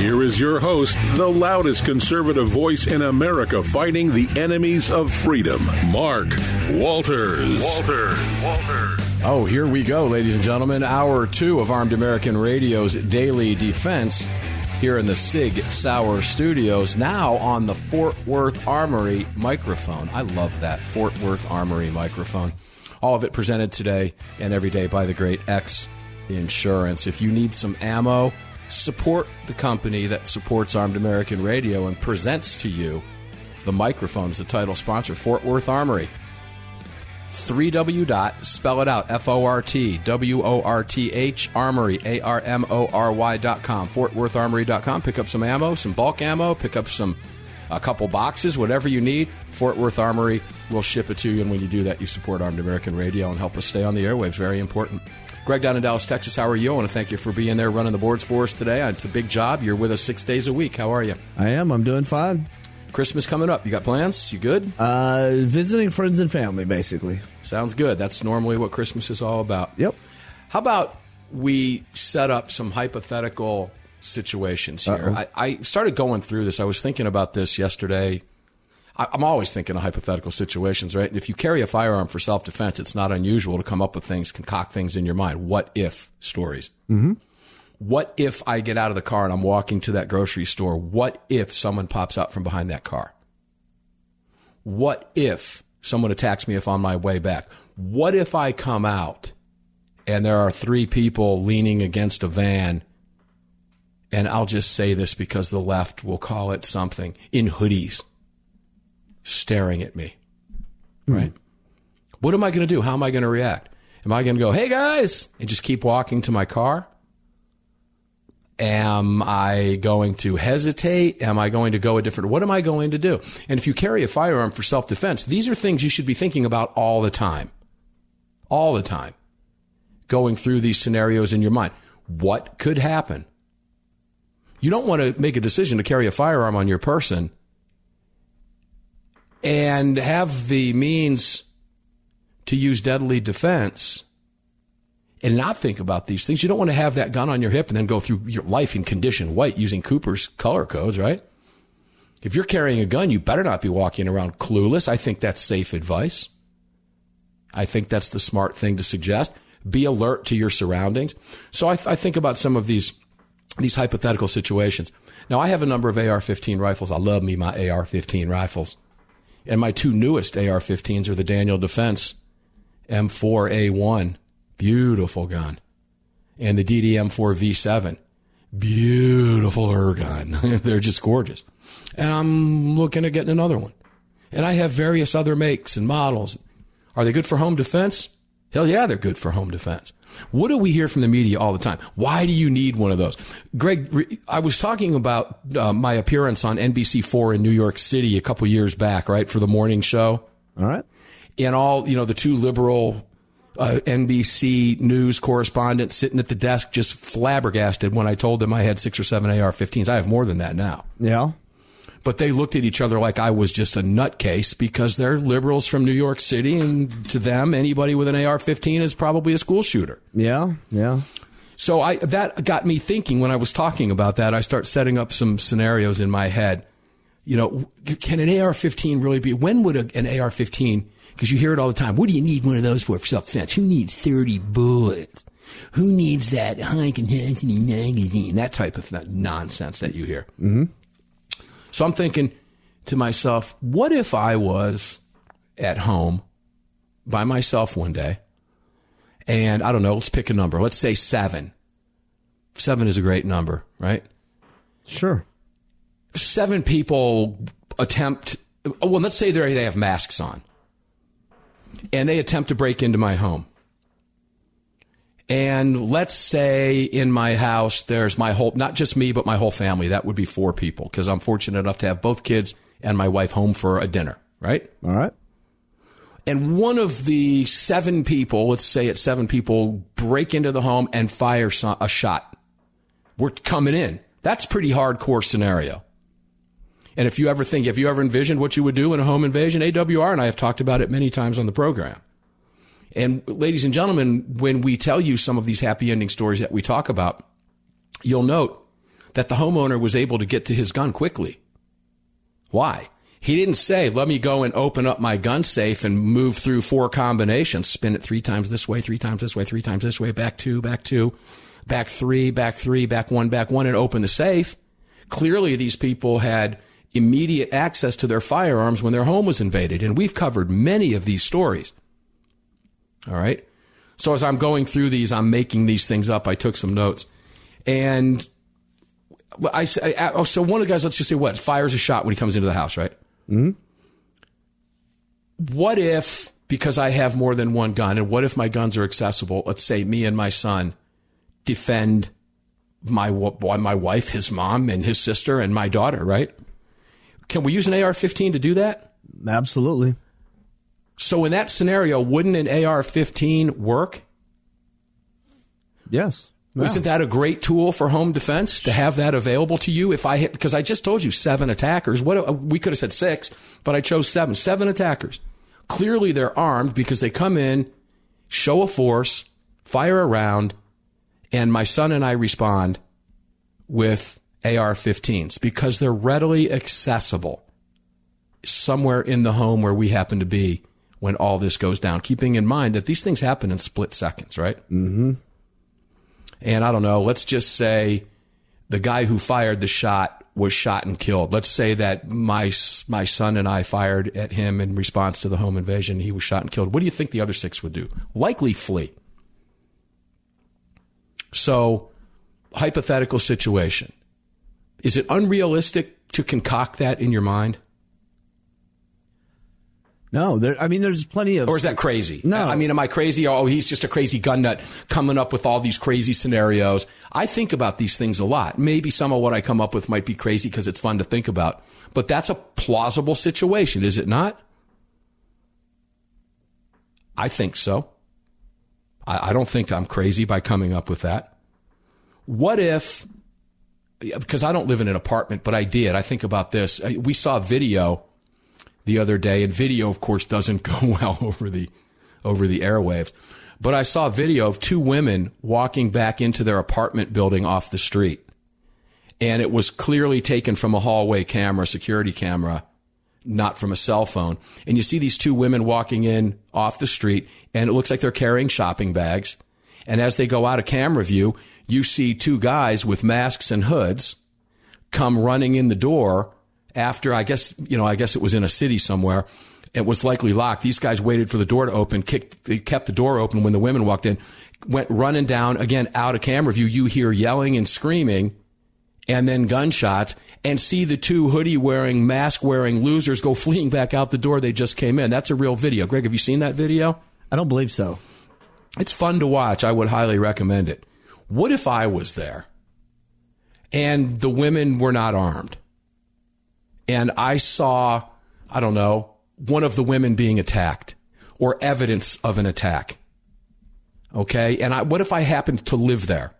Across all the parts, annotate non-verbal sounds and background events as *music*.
Here is your host, the loudest conservative voice in America fighting the enemies of freedom, Mark Walters. Walters. Walters. Oh, here we go, ladies and gentlemen. Hour two of Armed American Radio's Daily Defense here in the Sig Sauer Studios, now on the Fort Worth Armory microphone. I love that Fort Worth Armory microphone. All of it presented today and every day by the great X Insurance. If you need some ammo, support the company that supports Armed American Radio and presents to you the microphones, the title sponsor, Fort Worth Armory. 3W dot, spell it out, F O R T W O R T H, Armory, A R M O R Y dot com, Fort Worth Armory dot com. Pick up some ammo, some bulk ammo, pick up some, a couple boxes, whatever you need. Fort Worth Armory will ship it to you. And when you do that, you support Armed American Radio and help us stay on the airwaves. Very important. Greg down in Dallas, Texas, how are you? I want to thank you for being there running the boards for us today. It's a big job. You're with us six days a week. How are you? I am. I'm doing fine. Christmas coming up. You got plans? You good? Uh, visiting friends and family, basically. Sounds good. That's normally what Christmas is all about. Yep. How about we set up some hypothetical situations here? I, I, started going through this. I was thinking about this yesterday. I'm always thinking of hypothetical situations, right? And if you carry a firearm for self defense, it's not unusual to come up with things, concoct things in your mind. What if stories? Mm-hmm. What if I get out of the car and I'm walking to that grocery store? What if someone pops out from behind that car? What if someone attacks me if on my way back? What if I come out and there are three people leaning against a van? And I'll just say this because the left will call it something in hoodies staring at me. Hmm. Right? What am I going to do? How am I going to react? Am I going to go, hey guys, and just keep walking to my car? Am I going to hesitate? Am I going to go a different? What am I going to do? And if you carry a firearm for self defense, these are things you should be thinking about all the time. All the time. Going through these scenarios in your mind. What could happen? You don't want to make a decision to carry a firearm on your person and have the means to use deadly defense and not think about these things. You don't want to have that gun on your hip and then go through your life in condition white using Cooper's color codes, right? If you're carrying a gun, you better not be walking around clueless. I think that's safe advice. I think that's the smart thing to suggest. Be alert to your surroundings. So I, I think about some of these these hypothetical situations. Now I have a number of AR-15 rifles. I love me my AR-15 rifles, and my two newest AR-15s are the Daniel Defense M4A1 Beautiful gun. And the DDM4 V7. Beautiful air gun. *laughs* They're just gorgeous. And I'm looking at getting another one. And I have various other makes and models. Are they good for home defense? Hell yeah, they're good for home defense. What do we hear from the media all the time? Why do you need one of those? Greg, I was talking about uh, my appearance on NBC4 in New York City a couple years back, right, for the morning show. All right. And all, you know, the two liberal uh, NBC news correspondents sitting at the desk just flabbergasted when I told them I had six or seven AR 15s. I have more than that now. Yeah. But they looked at each other like I was just a nutcase because they're liberals from New York City, and to them, anybody with an AR 15 is probably a school shooter. Yeah. Yeah. So I, that got me thinking when I was talking about that. I start setting up some scenarios in my head. You know, can an AR 15 really be, when would a, an AR 15 because you hear it all the time. What do you need one of those for for self defense? Who needs 30 bullets? Who needs that high capacity magazine? That type of nonsense that you hear. Mm-hmm. So I'm thinking to myself, what if I was at home by myself one day and I don't know, let's pick a number. Let's say seven. Seven is a great number, right? Sure. Seven people attempt, well, let's say they have masks on and they attempt to break into my home. And let's say in my house, there's my whole, not just me, but my whole family. That would be four people because I'm fortunate enough to have both kids and my wife home for a dinner, right? All right. and one of the seven people, let's say it's seven people, break into the home and fire a shot. We're coming in. That's pretty hardcore scenario. And if you ever think, if you ever envisioned what you would do in a home invasion? AWR and I have talked about it many times on the program. And ladies and gentlemen, when we tell you some of these happy ending stories that we talk about, you'll note that the homeowner was able to get to his gun quickly. Why? He didn't say, let me go and open up my gun safe and move through four combinations, spin it three times this way, three times this way, three times this way, back two, back two, back three, back three, back one, back one, and open the safe. Clearly, these people had immediate access to their firearms when their home was invaded. And we've covered many of these stories. All right. So as I'm going through these, I'm making these things up. I took some notes. And I, I oh, so one of the guys, let's just say what, fires a shot when he comes into the house, right? hmm What if, because I have more than one gun, and what if my guns are accessible? Let's say me and my son defend my my wife, his mom, and his sister, and my daughter, right? Can we use an AR-15 to do that? Absolutely. So in that scenario, wouldn't an AR-15 work? Yes. Yeah. Isn't that a great tool for home defense to have that available to you? If I hit, because I just told you seven attackers. What uh, we could have said six, but I chose seven. Seven attackers. Clearly, they're armed because they come in, show a force, fire a round, and my son and I respond with AR-15s because they're readily accessible somewhere in the home where we happen to be when all this goes down. Keeping in mind that these things happen in split seconds, right? Mm-hmm. And I don't know, let's just say the guy who fired the shot was shot and killed. Let's say that my my son and I fired at him in response to the home invasion. He was shot and killed. What do you think the other six would do? Likely flee. So, hypothetical situation. Is it unrealistic to concoct that in your mind? No, there, I mean, there's plenty of. Or is that crazy? No. I mean, am I crazy? Oh, he's just a crazy gun nut coming up with all these crazy scenarios. I think about these things a lot. Maybe some of what I come up with might be crazy because it's fun to think about, but that's a plausible situation, is it not? I think so. I, I don't think I'm crazy by coming up with that. What if, because I don't live in an apartment, but I did. I think about this. We saw a video the other day, and video, of course, doesn't *laughs* go well over the over the airwaves. But I saw a video of two women walking back into their apartment building off the street, and it was clearly taken from a hallway camera, security camera, not from a cell phone. And you see these two women walking in off the street, and it looks like they're carrying shopping bags. And as they go out of camera view, you see two guys with masks and hoods come running in the door after I guess you know I guess it was in a city somewhere. It was likely locked. These guys waited for the door to open, kicked, they kept the door open when the women walked in, went running down again out of camera view. You hear yelling and screaming, and then gunshots, and see the two hoodie wearing, mask wearing losers go fleeing back out the door they just came in. That's a real video. Greg, have you seen that video? I don't believe so. It's fun to watch. I would highly recommend it. What if I was there and the women were not armed? And I saw, I don't know, one of the women being attacked or evidence of an attack. Okay. And I, what if I happened to live there?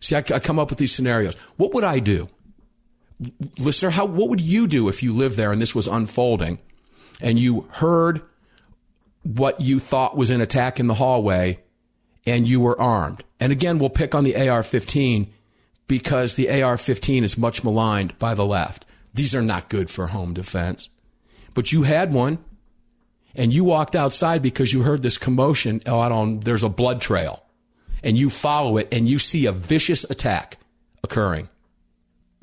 See, I, I come up with these scenarios. What would I do? Listener, how, what would you do if you lived there and this was unfolding and you heard what you thought was an attack in the hallway and you were armed? And again, we'll pick on the AR 15 because the AR 15 is much maligned by the left. These are not good for home defense. But you had one and you walked outside because you heard this commotion out on there's a blood trail and you follow it and you see a vicious attack occurring.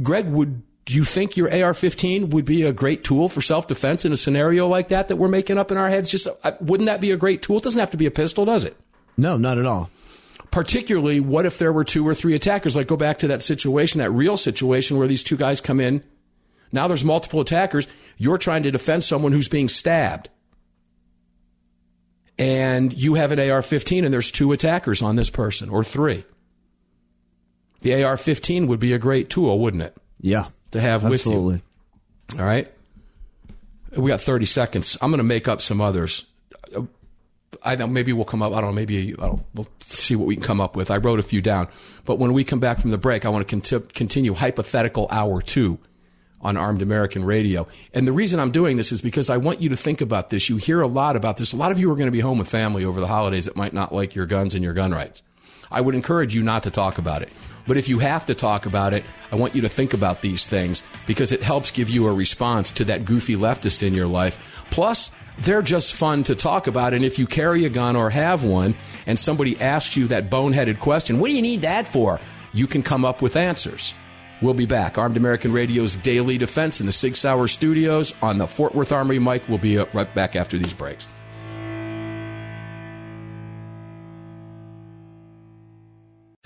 Greg, would you think your AR-15 would be a great tool for self-defense in a scenario like that that we're making up in our heads? Just uh, wouldn't that be a great tool? It doesn't have to be a pistol, does it? No, not at all. Particularly, what if there were two or three attackers? Like go back to that situation, that real situation where these two guys come in now there's multiple attackers. You're trying to defend someone who's being stabbed. And you have an AR 15 and there's two attackers on this person or three. The AR 15 would be a great tool, wouldn't it? Yeah. To have absolutely. with you. Absolutely. All right. We got 30 seconds. I'm going to make up some others. I know maybe we'll come up. I don't know. Maybe we'll see what we can come up with. I wrote a few down. But when we come back from the break, I want to cont- continue hypothetical hour two on Armed American Radio. And the reason I'm doing this is because I want you to think about this. You hear a lot about this. A lot of you are going to be home with family over the holidays that might not like your guns and your gun rights. I would encourage you not to talk about it. But if you have to talk about it, I want you to think about these things because it helps give you a response to that goofy leftist in your life. Plus, they're just fun to talk about. And if you carry a gun or have one and somebody asks you that boneheaded question, what do you need that for? You can come up with answers. We'll be back. Armed American Radio's Daily Defense in the Sig Sauer studios on the Fort Worth Armory. Mike will be right back after these breaks.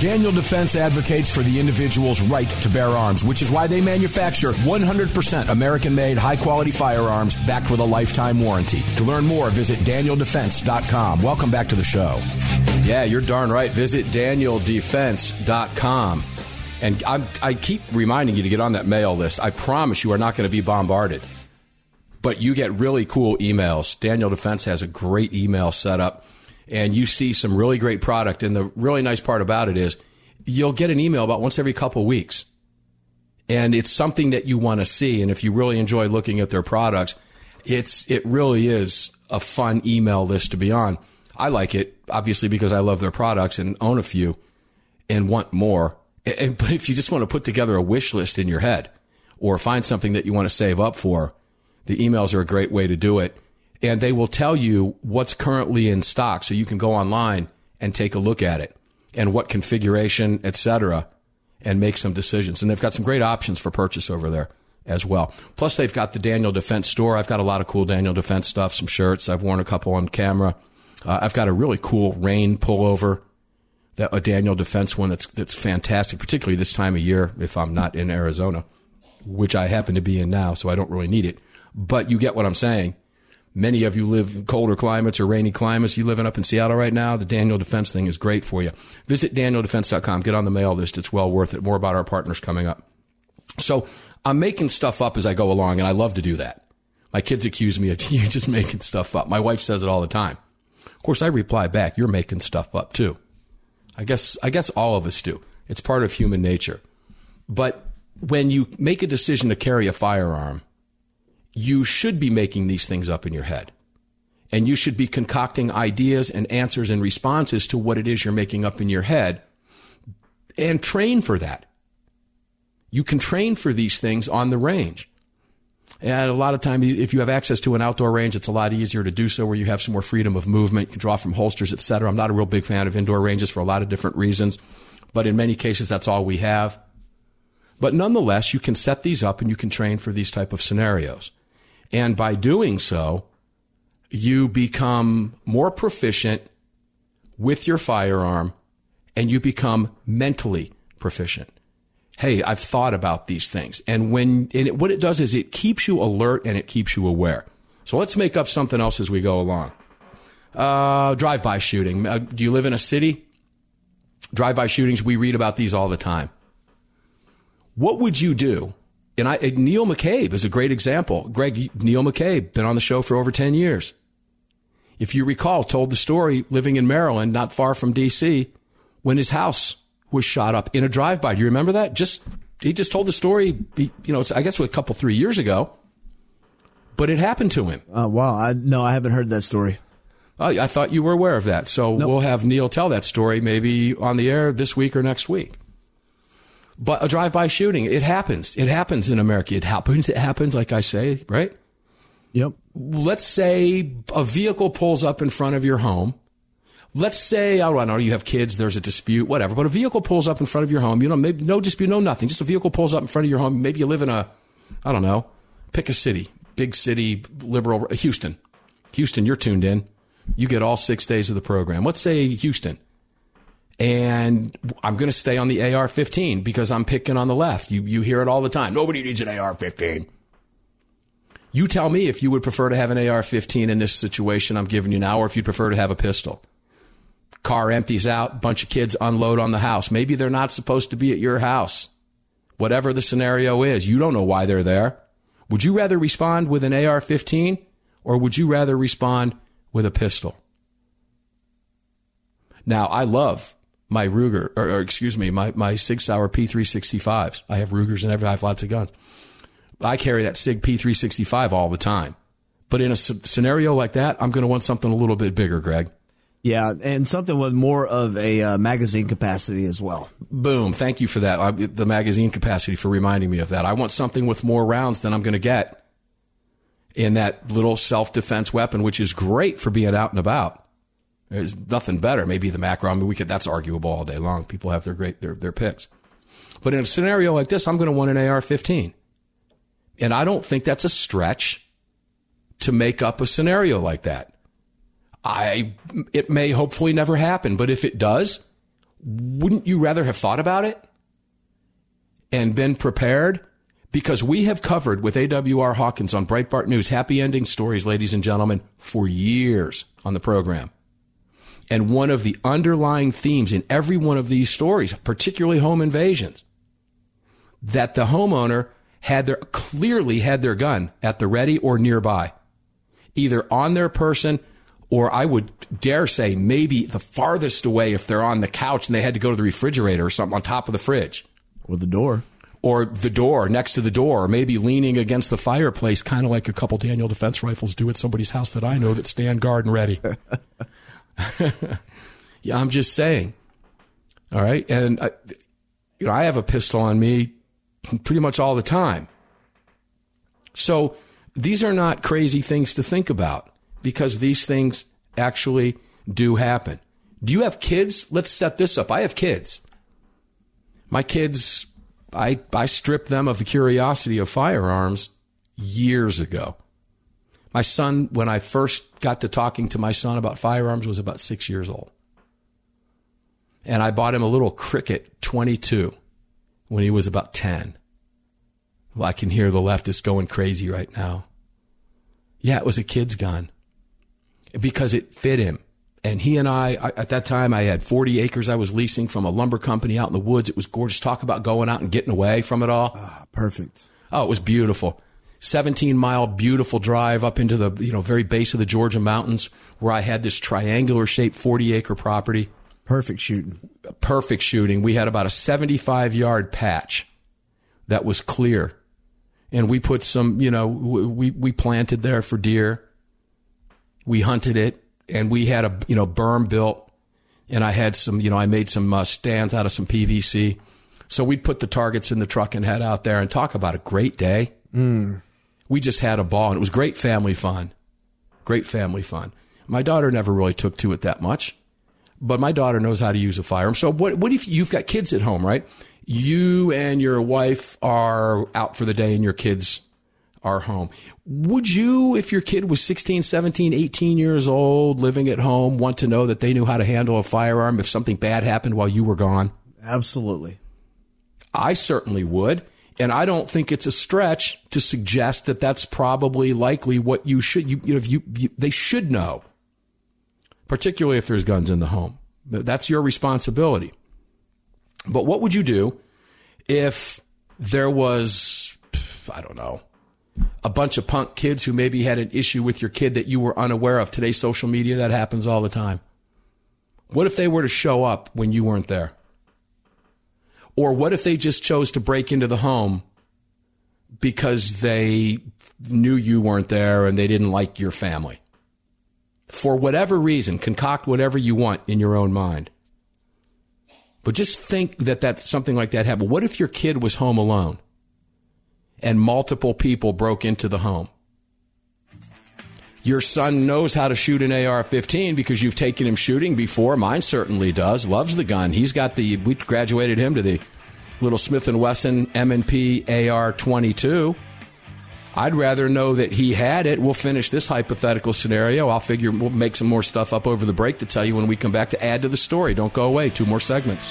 Daniel Defense advocates for the individual's right to bear arms, which is why they manufacture 100% American made, high quality firearms backed with a lifetime warranty. To learn more, visit DanielDefense.com. Welcome back to the show. Yeah, you're darn right. Visit DanielDefense.com. And I'm, I keep reminding you to get on that mail list. I promise you are not going to be bombarded. But you get really cool emails. Daniel Defense has a great email setup and you see some really great product. And the really nice part about it is you'll get an email about once every couple weeks. And it's something that you want to see. And if you really enjoy looking at their products, it's, it really is a fun email list to be on. I like it, obviously, because I love their products and own a few and want more. And, but if you just want to put together a wish list in your head or find something that you want to save up for, the emails are a great way to do it and they will tell you what's currently in stock so you can go online and take a look at it and what configuration, etc., and make some decisions. And they've got some great options for purchase over there as well. Plus, they've got the Daniel Defense store. I've got a lot of cool Daniel Defense stuff, some shirts. I've worn a couple on camera. Uh, I've got a really cool rain pullover, that a Daniel Defense one that's that's fantastic, particularly this time of year if I'm not in Arizona, which I happen to be in now, so I don't really need it. But you get what I'm saying. Many of you live in colder climates or rainy climates. You living up in Seattle right now, the Daniel Defense thing is great for you. Visit danieldefense.com. Get on the mail list. It's well worth it. More about our partners coming up. So I'm making stuff up as I go along, and I love to do that. My kids accuse me of *laughs* you just making stuff up. My wife says it all the time. Of course, I reply back, "You're making stuff up too." I guess I guess all of us do. It's part of human nature. But when you make a decision to carry a firearm, you should be making these things up in your head. And you should be concocting ideas and answers and responses to what it is you're making up in your head and train for that. You can train for these things on the range. And a lot of time, if you have access to an outdoor range, it's a lot easier to do so where you have some more freedom of movement. You can draw from holsters, etc. I'm not a real big fan of indoor ranges for a lot of different reasons, but in many cases, that's all we have. But nonetheless, you can set these up and you can train for these type of scenarios. And by doing so, you become more proficient with your firearm and you become mentally proficient. Hey, I've thought about these things. And when, and it, what it does is it keeps you alert and it keeps you aware. So let's make up something else as we go along. Uh, drive-by shooting. Uh, do you live in a city? Drive-by shootings, we read about these all the time. What would you do and I, Neil McCabe is a great example. Greg, Neil McCabe, been on the show for over 10 years. If you recall, told the story living in Maryland, not far from DC, when his house was shot up in a drive-by. Do you remember that? Just, he just told the story, you know, I guess a couple, three years ago, but it happened to him. Uh, wow. I, no, I haven't heard that story. Oh, I thought you were aware of that. So nope. we'll have Neil tell that story maybe on the air this week or next week. But a drive-by shooting, it happens. It happens in America. It happens. It happens, like I say, right? Yep. Let's say a vehicle pulls up in front of your home. Let's say, I don't know, you have kids, there's a dispute, whatever, but a vehicle pulls up in front of your home. You know, maybe no dispute, no nothing. Just a vehicle pulls up in front of your home. Maybe you live in a, I don't know, pick a city, big city, liberal, Houston. Houston, you're tuned in. You get all six days of the program. Let's say Houston and I'm going to stay on the AR-15 because I'm picking on the left. You you hear it all the time. Nobody needs an AR-15. You tell me if you would prefer to have an AR-15 in this situation I'm giving you now, or if you'd prefer to have a pistol. Car empties out, bunch of kids unload on the house. Maybe they're not supposed to be at your house. Whatever the scenario is, you don't know why they're there. Would you rather respond with an AR-15, or would you rather respond with a pistol? Now, I love my Ruger, or, or, excuse me, my, my Sig Sauer P365s. I have Rugers and every, I have lots of guns. I carry that Sig P365 all the time. But in a scenario like that, I'm going to want something a little bit bigger, Greg. Yeah, and something with more of a uh, magazine capacity as well. Boom. Thank you for that. I, the magazine capacity for reminding me of that. I want something with more rounds than I'm going to get in that little self defense weapon, which is great for being out and about. There's nothing better. Maybe the macro. I mean, we could. That's arguable all day long. People have their great their their picks. But in a scenario like this, I'm going to want an AR-15, and I don't think that's a stretch to make up a scenario like that. I it may hopefully never happen, but if it does, wouldn't you rather have thought about it and been prepared? Because we have covered with AWR Hawkins on Breitbart News happy ending stories, ladies and gentlemen, for years on the program. And one of the underlying themes in every one of these stories, particularly home invasions, that the homeowner had their clearly had their gun at the ready or nearby, either on their person or I would dare say maybe the farthest away if they're on the couch and they had to go to the refrigerator or something on top of the fridge. Or the door. Or the door, next to the door, maybe leaning against the fireplace, kind of like a couple Daniel Defense rifles do at somebody's house that I know that stand guard and ready. *laughs* *laughs* yeah, I'm just saying. All right. And, I, you know, I have a pistol on me pretty much all the time. So these are not crazy things to think about because these things actually do happen. Do you have kids? Let's set this up. I have kids. My kids, I, I stripped them of the curiosity of firearms years ago. My son, when I first got to talking to my son about firearms, was about six years old. And I bought him a little Cricket 22 when he was about 10. Well, I can hear the leftists going crazy right now. Yeah, it was a kid's gun because it fit him. And he and I, I, at that time, I had 40 acres I was leasing from a lumber company out in the woods. It was gorgeous. Talk about going out and getting away from it all. Ah, perfect. Oh, it was beautiful. 17 mile beautiful drive up into the, you know, very base of the Georgia mountains where I had this triangular shaped 40 acre property. Perfect shooting. Perfect shooting. We had about a 75 yard patch that was clear. And we put some, you know, we, we planted there for deer we hunted it and we had a you know berm built and I had some you know I made some uh, stands out of some PVC. So we'd put the targets in the truck and head out there and talk about a great day. Mm. We just had a ball and it was great family fun. Great family fun. My daughter never really took to it that much, but my daughter knows how to use a firearm. So what what if you've got kids at home, right? You and your wife are out for the day and your kids are home. Would you, if your kid was 16, 17, 18 years old, living at home, want to know that they knew how to handle a firearm if something bad happened while you were gone? Absolutely. I certainly would. And I don't think it's a stretch to suggest that that's probably likely what you should, you, you know, you, you, they should know, particularly if there's guns in the home. That's your responsibility. But what would you do if there was, I don't know, a bunch of punk kids who maybe had an issue with your kid that you were unaware of. Today's social media, that happens all the time. What if they were to show up when you weren't there? Or what if they just chose to break into the home because they knew you weren't there and they didn't like your family? For whatever reason, concoct whatever you want in your own mind. But just think that that's something like that happened. What if your kid was home alone? and multiple people broke into the home. Your son knows how to shoot an AR 15 because you've taken him shooting before. Mine certainly does. Loves the gun. He's got the, we graduated him to the little Smith & Wesson M&P AR 22. I'd rather know that he had it. We'll finish this hypothetical scenario. I'll figure we'll make some more stuff up over the break to tell you when we come back to add to the story. Don't go away. Two more segments.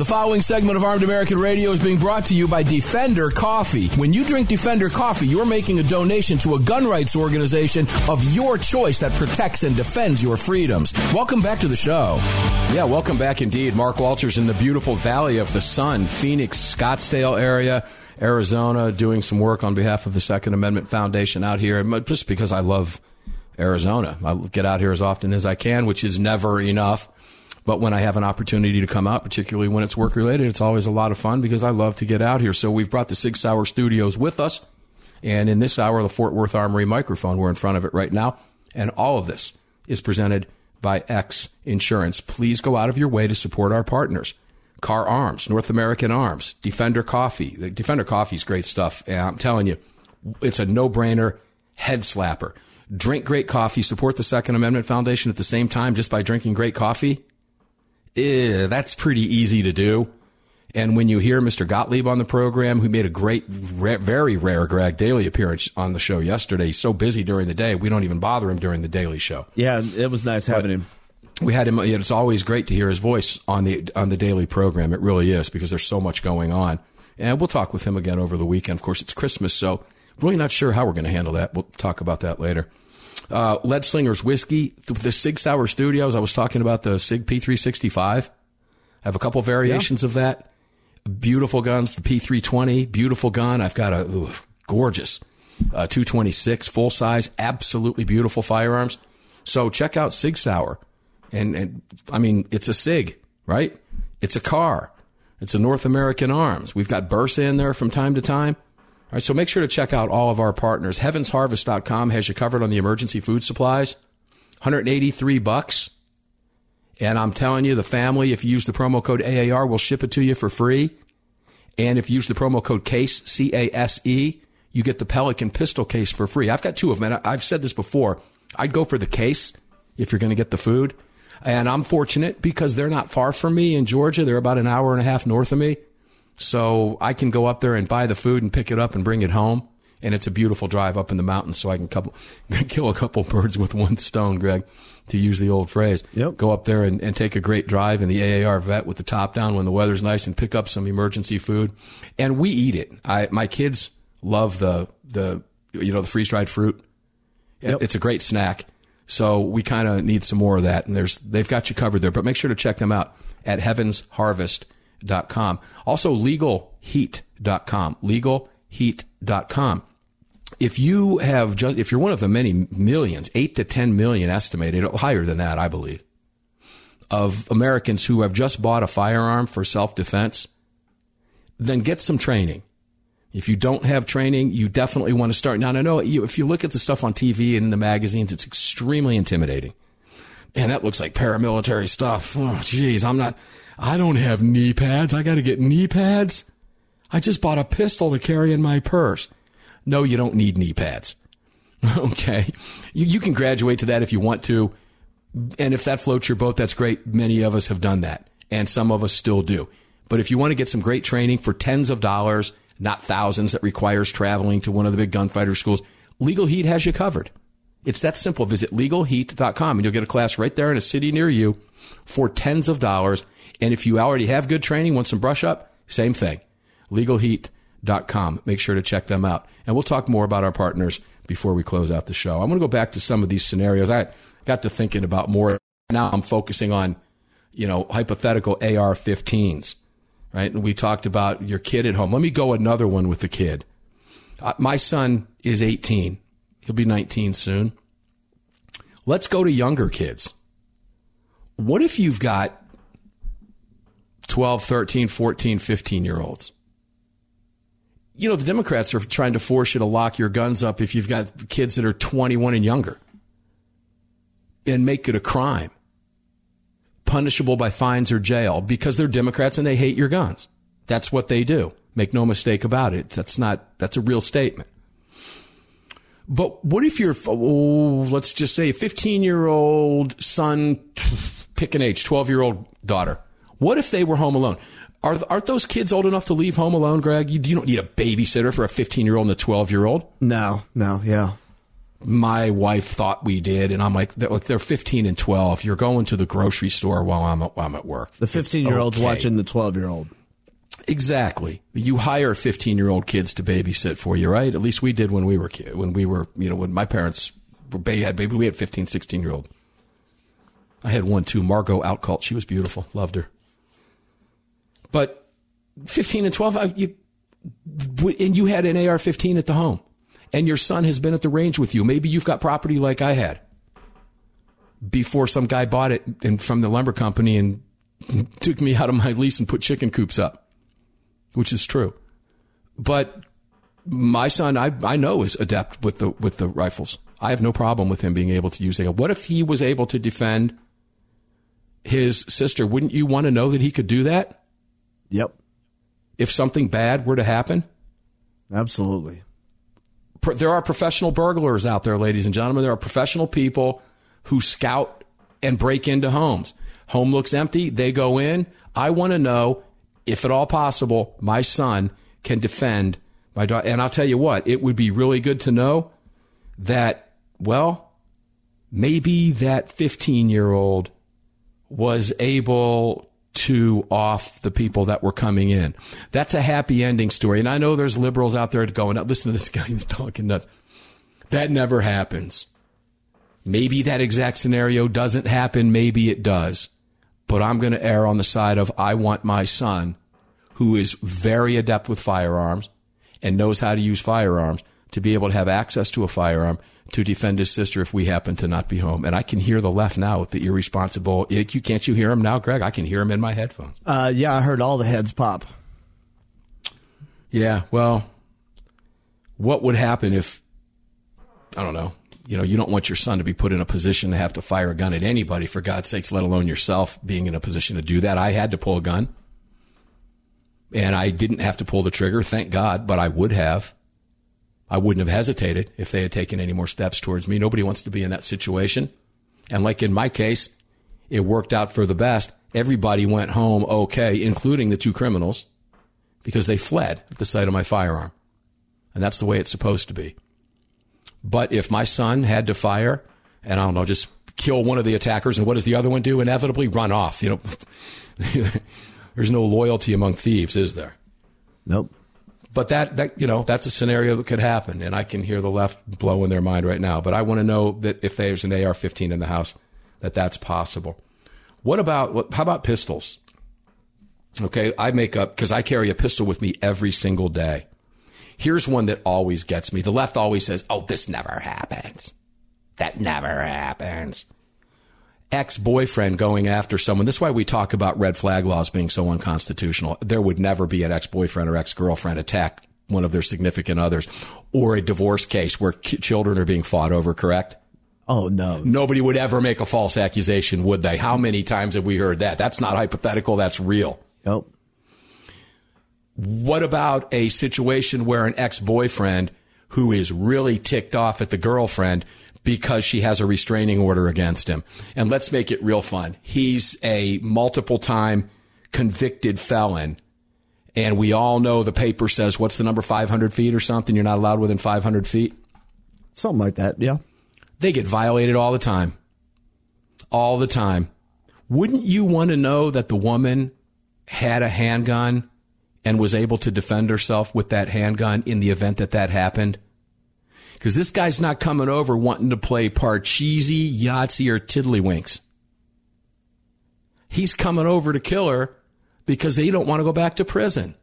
The following segment of Armed American Radio is being brought to you by Defender Coffee. When you drink Defender Coffee, you're making a donation to a gun rights organization of your choice that protects and defends your freedoms. Welcome back to the show. Yeah, welcome back indeed. Mark Walters in the beautiful Valley of the Sun, Phoenix, Scottsdale area. Arizona, doing some work on behalf of the Second Amendment Foundation out here, just because I love Arizona. I get out here as often as I can, which is never enough. But when I have an opportunity to come out, particularly when it's work related, it's always a lot of fun because I love to get out here. So we've brought the Sig Sauer Studios with us. And in this hour, the Fort Worth Armory microphone, we're in front of it right now. And all of this is presented by X Insurance. Please go out of your way to support our partners. Kahr Arms, North American Arms, Defender Coffee. The Defender Coffee is great stuff. And I'm telling you, it's a no brainer head slapper. Drink great coffee, support the Second Amendment Foundation at the same time just by drinking great coffee eh, that's pretty easy to do. And when you hear Mr. Gottlieb on the program, who made a great, rare, very rare Greg Daily appearance on the show yesterday, he's so busy during the day, we don't even bother him during the Daily Show. Yeah, it was nice having him. We had him. It's always great to hear his voice on the on the daily program. It really is because there's so much going on. And we'll talk with him again over the weekend. Of course, it's Christmas, so really not sure how we're going to handle that. We'll talk about that later. Uh, Lead Slingers Whiskey, the Sig Sauer Studios. I was talking about the Sig P365. I have a couple variations yeah. of that. Beautiful guns, the P320, beautiful gun. I've got a ooh, gorgeous uh, 226 full size, absolutely beautiful firearms. So check out Sig Sauer. And, and I mean, it's a Sig, right? It's a Kahr. It's a North American Arms. We've got Bersa in there from time to time. All right, so make sure to check out all of our partners. HeavensHarvest.com has you covered on the emergency food supplies. 183 bucks. And I'm telling you, the family, if you use the promo code AAR, we'll ship it to you for free. And if you use the promo code CASE, C A S E, you get the Pelican pistol case for free. I've got two of them. And I've said this before. I'd go for the case if you're going to get the food. And I'm fortunate because they're not far from me in Georgia. They're about an hour and a half north of me. So I can go up there and buy the food and pick it up and bring it home. And it's a beautiful drive up in the mountains, so I can couple, *laughs* kill a couple birds with one stone, Greg, to use the old phrase. Yep. Go up there and, and take a great drive in the AAR vet with the top down when the weather's nice and pick up some emergency food. And we eat it. I, my kids love the, the, you know, the freeze dried fruit. Yep. It's a great snack. So we kind of need some more of that. And there's, they've got you covered there, but make sure to check them out at heavensharvest.com. Also legalheat.com, legalheat.com. If you have just, if you're one of the many millions, eight to 10 million estimated, higher than that, I believe, of Americans who have just bought a firearm for self defense, then get some training. If you don't have training, you definitely want to start. Now, I know if you look at the stuff on TV and in the magazines, it's extremely intimidating. And that looks like paramilitary stuff. Oh, geez, I'm not, I don't have knee pads. I got to get knee pads. I just bought a pistol to carry in my purse. No, you don't need knee pads. *laughs* okay. You, you can graduate to that if you want to. And if that floats your boat, that's great. Many of us have done that. And some of us still do. But if you want to get some great training for tens of dollars, not thousands that requires traveling to one of the big gunfighter schools. Legal Heat has you covered. It's that simple. Visit legalheat.com and you'll get a class right there in a city near you for tens of dollars. And if you already have good training, want some brush up, same thing. Legalheat.com. Make sure to check them out. And we'll talk more about our partners before we close out the show. I'm going to go back to some of these scenarios. I got to thinking about more. Now I'm focusing on, you know, hypothetical AR 15s right? And we talked about your kid at home. Let me go another one with the kid. Uh, my son is 18. He'll be 19 soon. Let's go to younger kids. What if you've got 12, 13, 14, 15 year olds? You know, the Democrats are trying to force you to lock your guns up if you've got kids that are 21 and younger and make it a crime punishable by fines or jail because they're Democrats and they hate your guns. That's what they do. Make no mistake about it. That's not, that's a real statement. But what if you're, oh, let's just say a 15 year old son, pick an age, 12 year old daughter. What if they were home alone? Are, aren't those kids old enough to leave home alone, Greg? You, you don't need a babysitter for a 15 year old and a 12 year old. No, no, yeah my wife thought we did, and I'm like, they're, they're 15 and 12. You're going to the grocery store while I'm while I'm at work. The 15 year old's okay. watching the 12 year old. Exactly. You hire 15 year old kids to babysit for you, right? At least we did when we were kid, when we were, you know, when my parents had baby, we had 15, 16 year old. I had one too, Margot Outcult. She was beautiful, loved her. But 15 and 12, I, you, and you had an AR-15 at the home and your son has been at the range with you. Maybe you've got property like I had before some guy bought it and from the lumber company and *laughs* took me out of my lease and put chicken coops up, which is true. But my son, I, I know is adept with the, with the rifles. I have no problem with him being able to use it. What if he was able to defend his sister? Wouldn't you want to know that he could do that? Yep. If something bad were to happen? Absolutely there are professional burglars out there, ladies and gentlemen. There are professional people who scout and break into homes. Home looks empty. They go in. I want to know if at all possible, my son can defend my daughter. And I'll tell you what, it would be really good to know that, well, maybe that 15 year old was able to off the people that were coming in. That's a happy ending story. And I know there's liberals out there going, listen to this guy, *laughs* he's talking nuts. That never happens. Maybe that exact scenario doesn't happen. Maybe it does. But I'm going to err on the side of I want my son, who is very adept with firearms and knows how to use firearms, to be able to have access to a firearm to defend his sister if we happen to not be home. And I can hear the left now with the irresponsible. You can't you hear him now, Greg? I can hear him in my headphones. Uh, yeah, I heard all the heads pop. Yeah, well, what would happen if I don't know? You know, you don't want your son to be put in a position to have to fire a gun at anybody, for God's sakes, let alone yourself being in a position to do that. I had to pull a gun, and I didn't have to pull the trigger, thank God, but I would have. I wouldn't have hesitated if they had taken any more steps towards me. Nobody wants to be in that situation. And like in my case, it worked out for the best. Everybody went home okay, including the two criminals, because they fled at the sight of my firearm. And that's the way it's supposed to be. But if my son had to fire, and I don't know, just kill one of the attackers, and what does the other one do? Inevitably run off. You know, *laughs* there's no loyalty among thieves, is there? Nope. But that, that, you know, that's a scenario that could happen, and I can hear the left blow in their mind right now. But I want to know that if there's an AR-15 in the house, that that's possible. What about how about pistols? Okay, I make up because I carry a pistol with me every single day. Here's one that always gets me. The left always says, "Oh, this never happens. That never happens." Ex-boyfriend going after someone. This is why we talk about red flag laws being so unconstitutional. There would never be an ex-boyfriend or ex-girlfriend attack one of their significant others or a divorce case where children are being fought over, correct? Oh, no. Nobody would ever make a false accusation, would they? How many times have we heard that? That's not hypothetical, that's real. Nope. What about a situation where an ex boyfriend who is really ticked off at the girlfriend because she has a restraining order against him? And let's make it real fun. He's a multiple time convicted felon. And we all know the paper says, what's the number, 500 feet or something? You're not allowed within 500 feet? Something like that, yeah. They get violated all the time. All the time. Wouldn't you want to know that the woman had a handgun and was able to defend herself with that handgun in the event that that happened? Because this guy's not coming over wanting to play Parcheesi, Yahtzee, or Tiddlywinks. He's coming over to kill her because they don't want to go back to prison.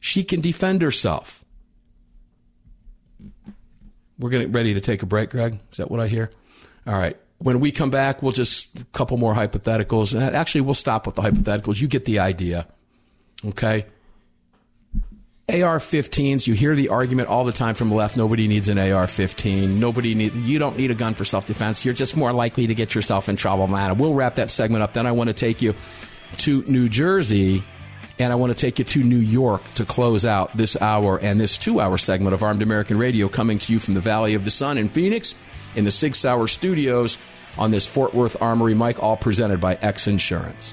She can defend herself. We're getting ready to take a break, Greg. Is that what I hear? All right. When we come back, we'll just a couple more hypotheticals. Uh, actually, we'll stop with the hypotheticals. You get the idea. Okay. AR 15s, you hear the argument all the time from the left nobody needs an AR 15. Nobody need, you don't need a gun for self defense. You're just more likely to get yourself in trouble, man. We'll wrap that segment up. Then I want to take you to New Jersey and I want to take you to New York to close out this hour and this two hour segment of Armed American Radio coming to you from the Valley of the Sun in Phoenix in the Sig Sauer studios on this Fort Worth Armory mic, all presented by X Insurance.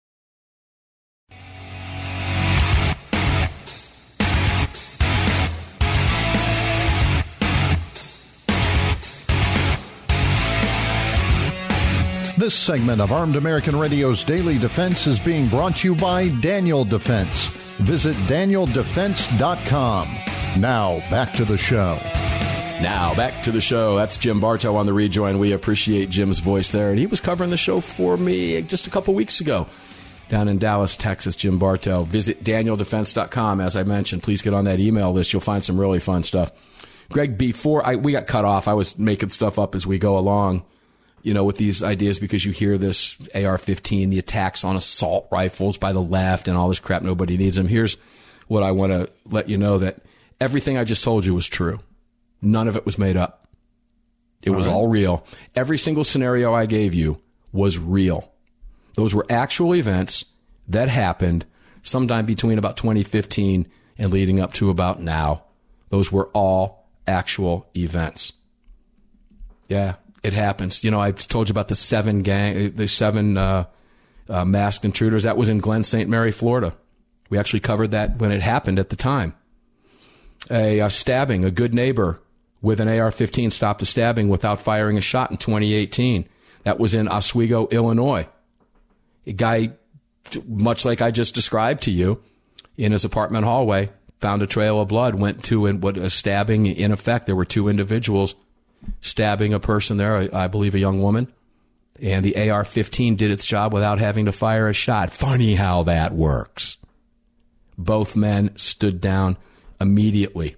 This segment of Armed American Radio's Daily Defense is being brought to you by Daniel Defense. Visit danieldefense.com. Now, back to the show. Now, back to the show. That's Jim Bartow on the rejoin. We appreciate Jim's voice there. And he was covering the show for me just a couple weeks ago down in Dallas, Texas. Jim Bartow. Visit danieldefense.com. As I mentioned, please get on that email list. You'll find some really fun stuff. Greg, before I, we got cut off, I was making stuff up as we go along you know, with these ideas because you hear this AR-15, the attacks on assault rifles by the left and all this crap. Nobody needs them. Here's what I want to let you know that everything I just told you was true. None of it was made up. It all was right. all real. Every single scenario I gave you was real. Those were actual events that happened sometime between about 2015 and leading up to about now. Those were all actual events. Yeah, it happens. You know, I told you about the seven gang, the seven uh, uh, masked intruders. That was in Glen St. Mary, Florida. We actually covered that when it happened at the time. A, a stabbing, a good neighbor with an AR-15 stopped a stabbing without firing a shot in 2018. That was in Oswego, Illinois. A guy, much like I just described to you, in his apartment hallway, found a trail of blood, went to and what a stabbing in effect. There were two individuals stabbing a person there, I, believe a young woman. And the AR 15 did its job without having to fire a shot. Funny how that works. Both men stood down immediately.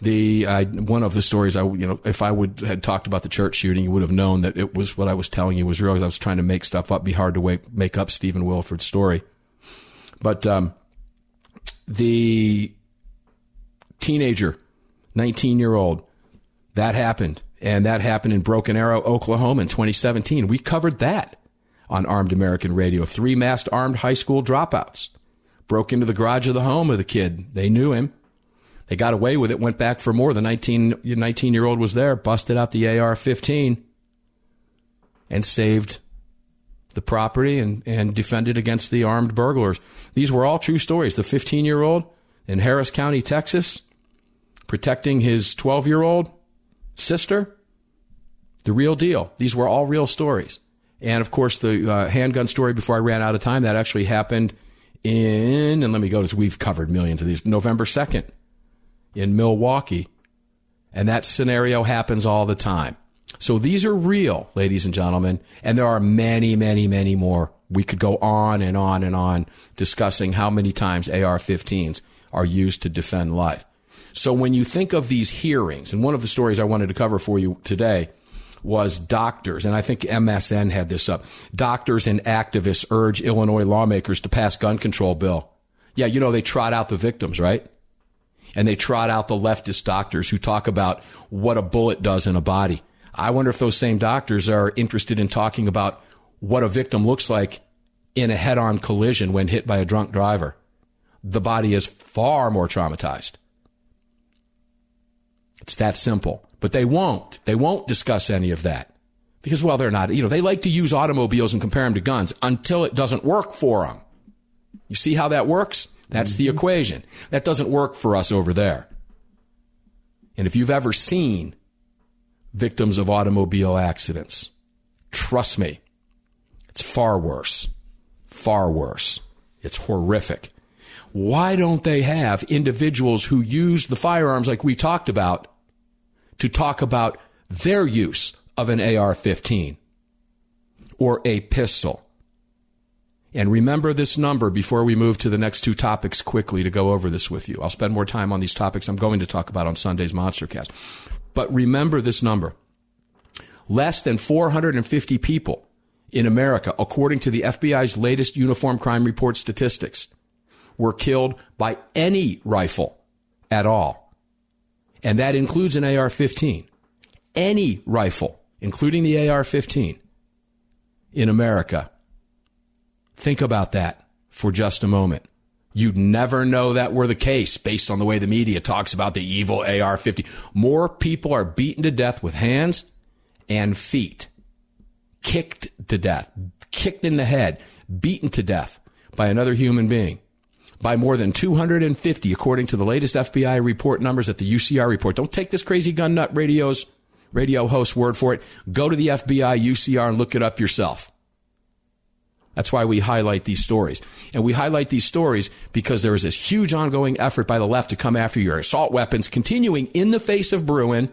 The one of the stories I you know if I would had talked about the church shooting, you would have known that it was what I was telling you was real. Because I was trying to make stuff up. Be hard to wake, make up Stephen Willeford's story, but um, the teenager, nineteen year old, that happened. And that happened in Broken Arrow, Oklahoma in 2017. We covered that on Armed American Radio. Three masked armed high school dropouts broke into the garage of the home of the kid. They knew him. They got away with it, went back for more. The 19, 19 year old was there, busted out the AR 15 and saved the property and, and defended against the armed burglars. These were all true stories. The 15 year old in Harris County, Texas, protecting his 12 year old sister, the real deal. These were all real stories. And of course, the uh, handgun story before I ran out of time, that actually happened in, and let me go to, we've covered millions of these, November 2nd in Milwaukee. And that scenario happens all the time. So these are real, ladies and gentlemen, and there are many, many, many more. We could go on and on and on discussing how many times AR 15s are used to defend life. So when you think of these hearings, and one of the stories I wanted to cover for you today was doctors, and I think MSN had this up. Doctors and activists urge Illinois lawmakers to pass gun control bill. Yeah, you know, they trot out the victims, right? And they trot out the leftist doctors who talk about what a bullet does in a body. I wonder if those same doctors are interested in talking about what a victim looks like in a head on collision when hit by a drunk driver. The body is far more traumatized. It's that simple. But they won't. They won't discuss any of that. Because, well, they're not, you know, they like to use automobiles and compare them to guns until it doesn't work for them. You see how that works? That's mm-hmm. the equation. That doesn't work for us over there. And if you've ever seen victims of automobile accidents, trust me, it's far worse. Far worse. It's horrific. Why don't they have individuals who use the firearms like we talked about to talk about their use of an AR 15 or a pistol? And remember this number before we move to the next two topics quickly to go over this with you. I'll spend more time on these topics I'm going to talk about on Sunday's Monstercast. But remember this number. Less than 450 people in America, according to the FBI's latest uniform crime report statistics, were killed by any rifle at all. And that includes an AR 15. Any rifle, including the AR 15 in America Think about that for just a moment. You'd never know that were the case based on the way the media talks about the evil AR 50. More people are beaten to death with hands and feet, kicked to death, kicked in the head, beaten to death by another human being. By more than 250, according to the latest FBI report numbers at the UCR report. Don't take this crazy gun nut radio's radio host word for it. Go to the FBI UCR and look it up yourself. That's why we highlight these stories. And we highlight these stories because there is this huge ongoing effort by the left to come after your assault weapons, continuing in the face of Bruen.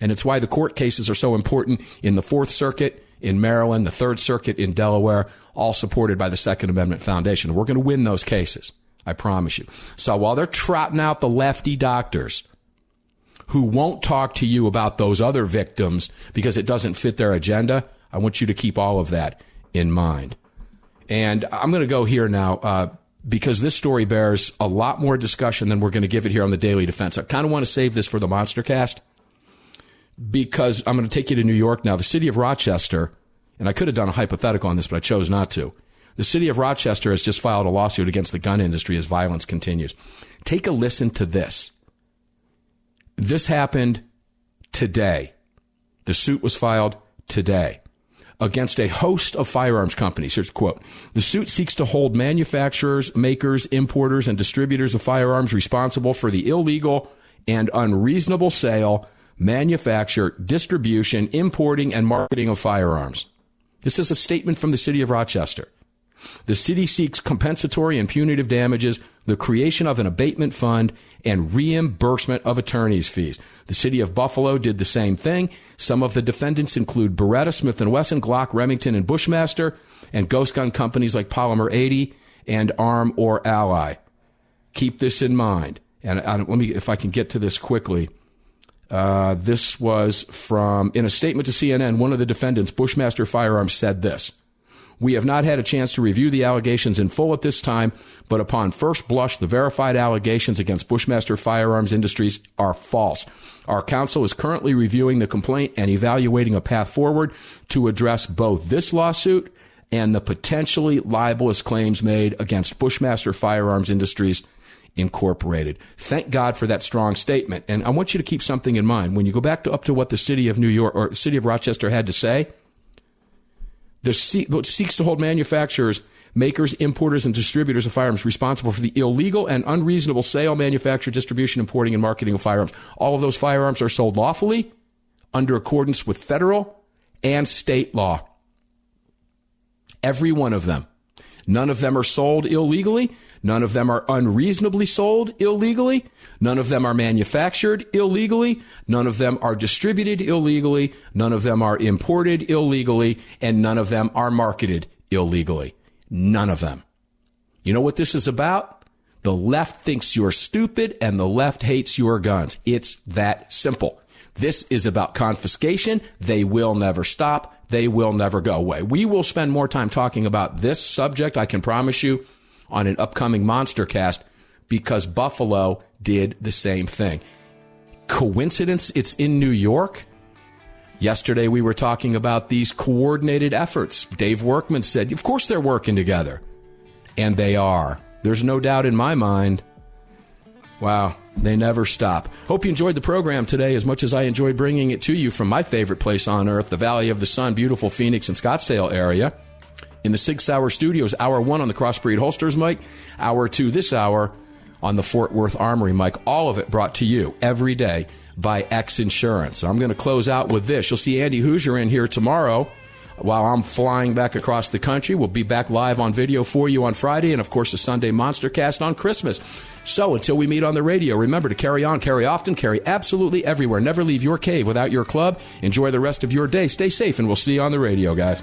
And it's why the court cases are so important in the Fourth Circuit in Maryland, the Third Circuit in Delaware, all supported by the Second Amendment Foundation. We're going to win those cases. I promise you. So while they're trotting out the lefty doctors who won't talk to you about those other victims because it doesn't fit their agenda, I want you to keep all of that in mind. And I'm going to go here now uh, because this story bears a lot more discussion than we're going to give it here on the Daily Defense. I kind of want to save this for the Monster Cast because I'm going to take you to New York now. The city of Rochester, and I could have done a hypothetical on this, but I chose not to. The city of Rochester has just filed a lawsuit against the gun industry as violence continues. Take a listen to this. This happened today. The suit was filed today against a host of firearms companies. Here's a quote. The suit seeks to hold manufacturers, makers, importers, and distributors of firearms responsible for the illegal and unreasonable sale, manufacture, distribution, importing, and marketing of firearms. This is a statement from the city of Rochester. The city seeks compensatory and punitive damages, the creation of an abatement fund, and reimbursement of attorney's fees. The city of Buffalo did the same thing. Some of the defendants include Beretta, Smith & Wesson, Glock, Remington, and Bushmaster, and ghost gun companies like Polymer 80 and Arm or Ally. Keep this in mind. And let me, if I can get to this quickly. Uh, this was from, in a statement to CNN, one of the defendants, Bushmaster Firearms, said this. We have not had a chance to review the allegations in full at this time, but upon first blush, the verified allegations against Bushmaster Firearms Industries are false. Our counsel is currently reviewing the complaint and evaluating a path forward to address both this lawsuit and the potentially libelous claims made against Bushmaster Firearms Industries Incorporated. Thank God for that strong statement. And I want you to keep something in mind. When you go back to up to what the city of New York or city of Rochester had to say, the seeks to hold manufacturers, makers, importers, and distributors of firearms responsible for the illegal and unreasonable sale, manufacture, distribution, importing, and marketing of firearms. All of those firearms are sold lawfully under accordance with federal and state law. Every one of them. None of them are sold illegally. None of them are unreasonably sold illegally. None of them are manufactured illegally. None of them are distributed illegally. None of them are imported illegally. And none of them are marketed illegally. None of them. You know what this is about? The left thinks you're stupid and the left hates your guns. It's that simple. This is about confiscation. They will never stop. They will never go away. We will spend more time talking about this subject, I can promise you, on an upcoming Monster Cast because Buffalo did the same thing. Coincidence it's in New York? Yesterday we were talking about these coordinated efforts. Dave Workman said, of course they're working together. And they are. There's no doubt in my mind. Wow, they never stop. Hope you enjoyed the program today as much as I enjoyed bringing it to you from my favorite place on earth, the Valley of the Sun, beautiful Phoenix and Scottsdale area in the Sig Sauer studios. Hour one on the Crossbreed Holsters Mike. hour two this hour on the Fort Worth Armory Mike. All of it brought to you every day by X Insurance. I'm going to close out with this. You'll see Andy Hoosier in here tomorrow while I'm flying back across the country. We'll be back live on video for you on Friday and, of course, the Sunday Monster Cast on Christmas. So until we meet on the radio, remember to carry on, carry often, carry absolutely everywhere. Never leave your cave without your club. Enjoy the rest of your day. Stay safe, and we'll see you on the radio, guys.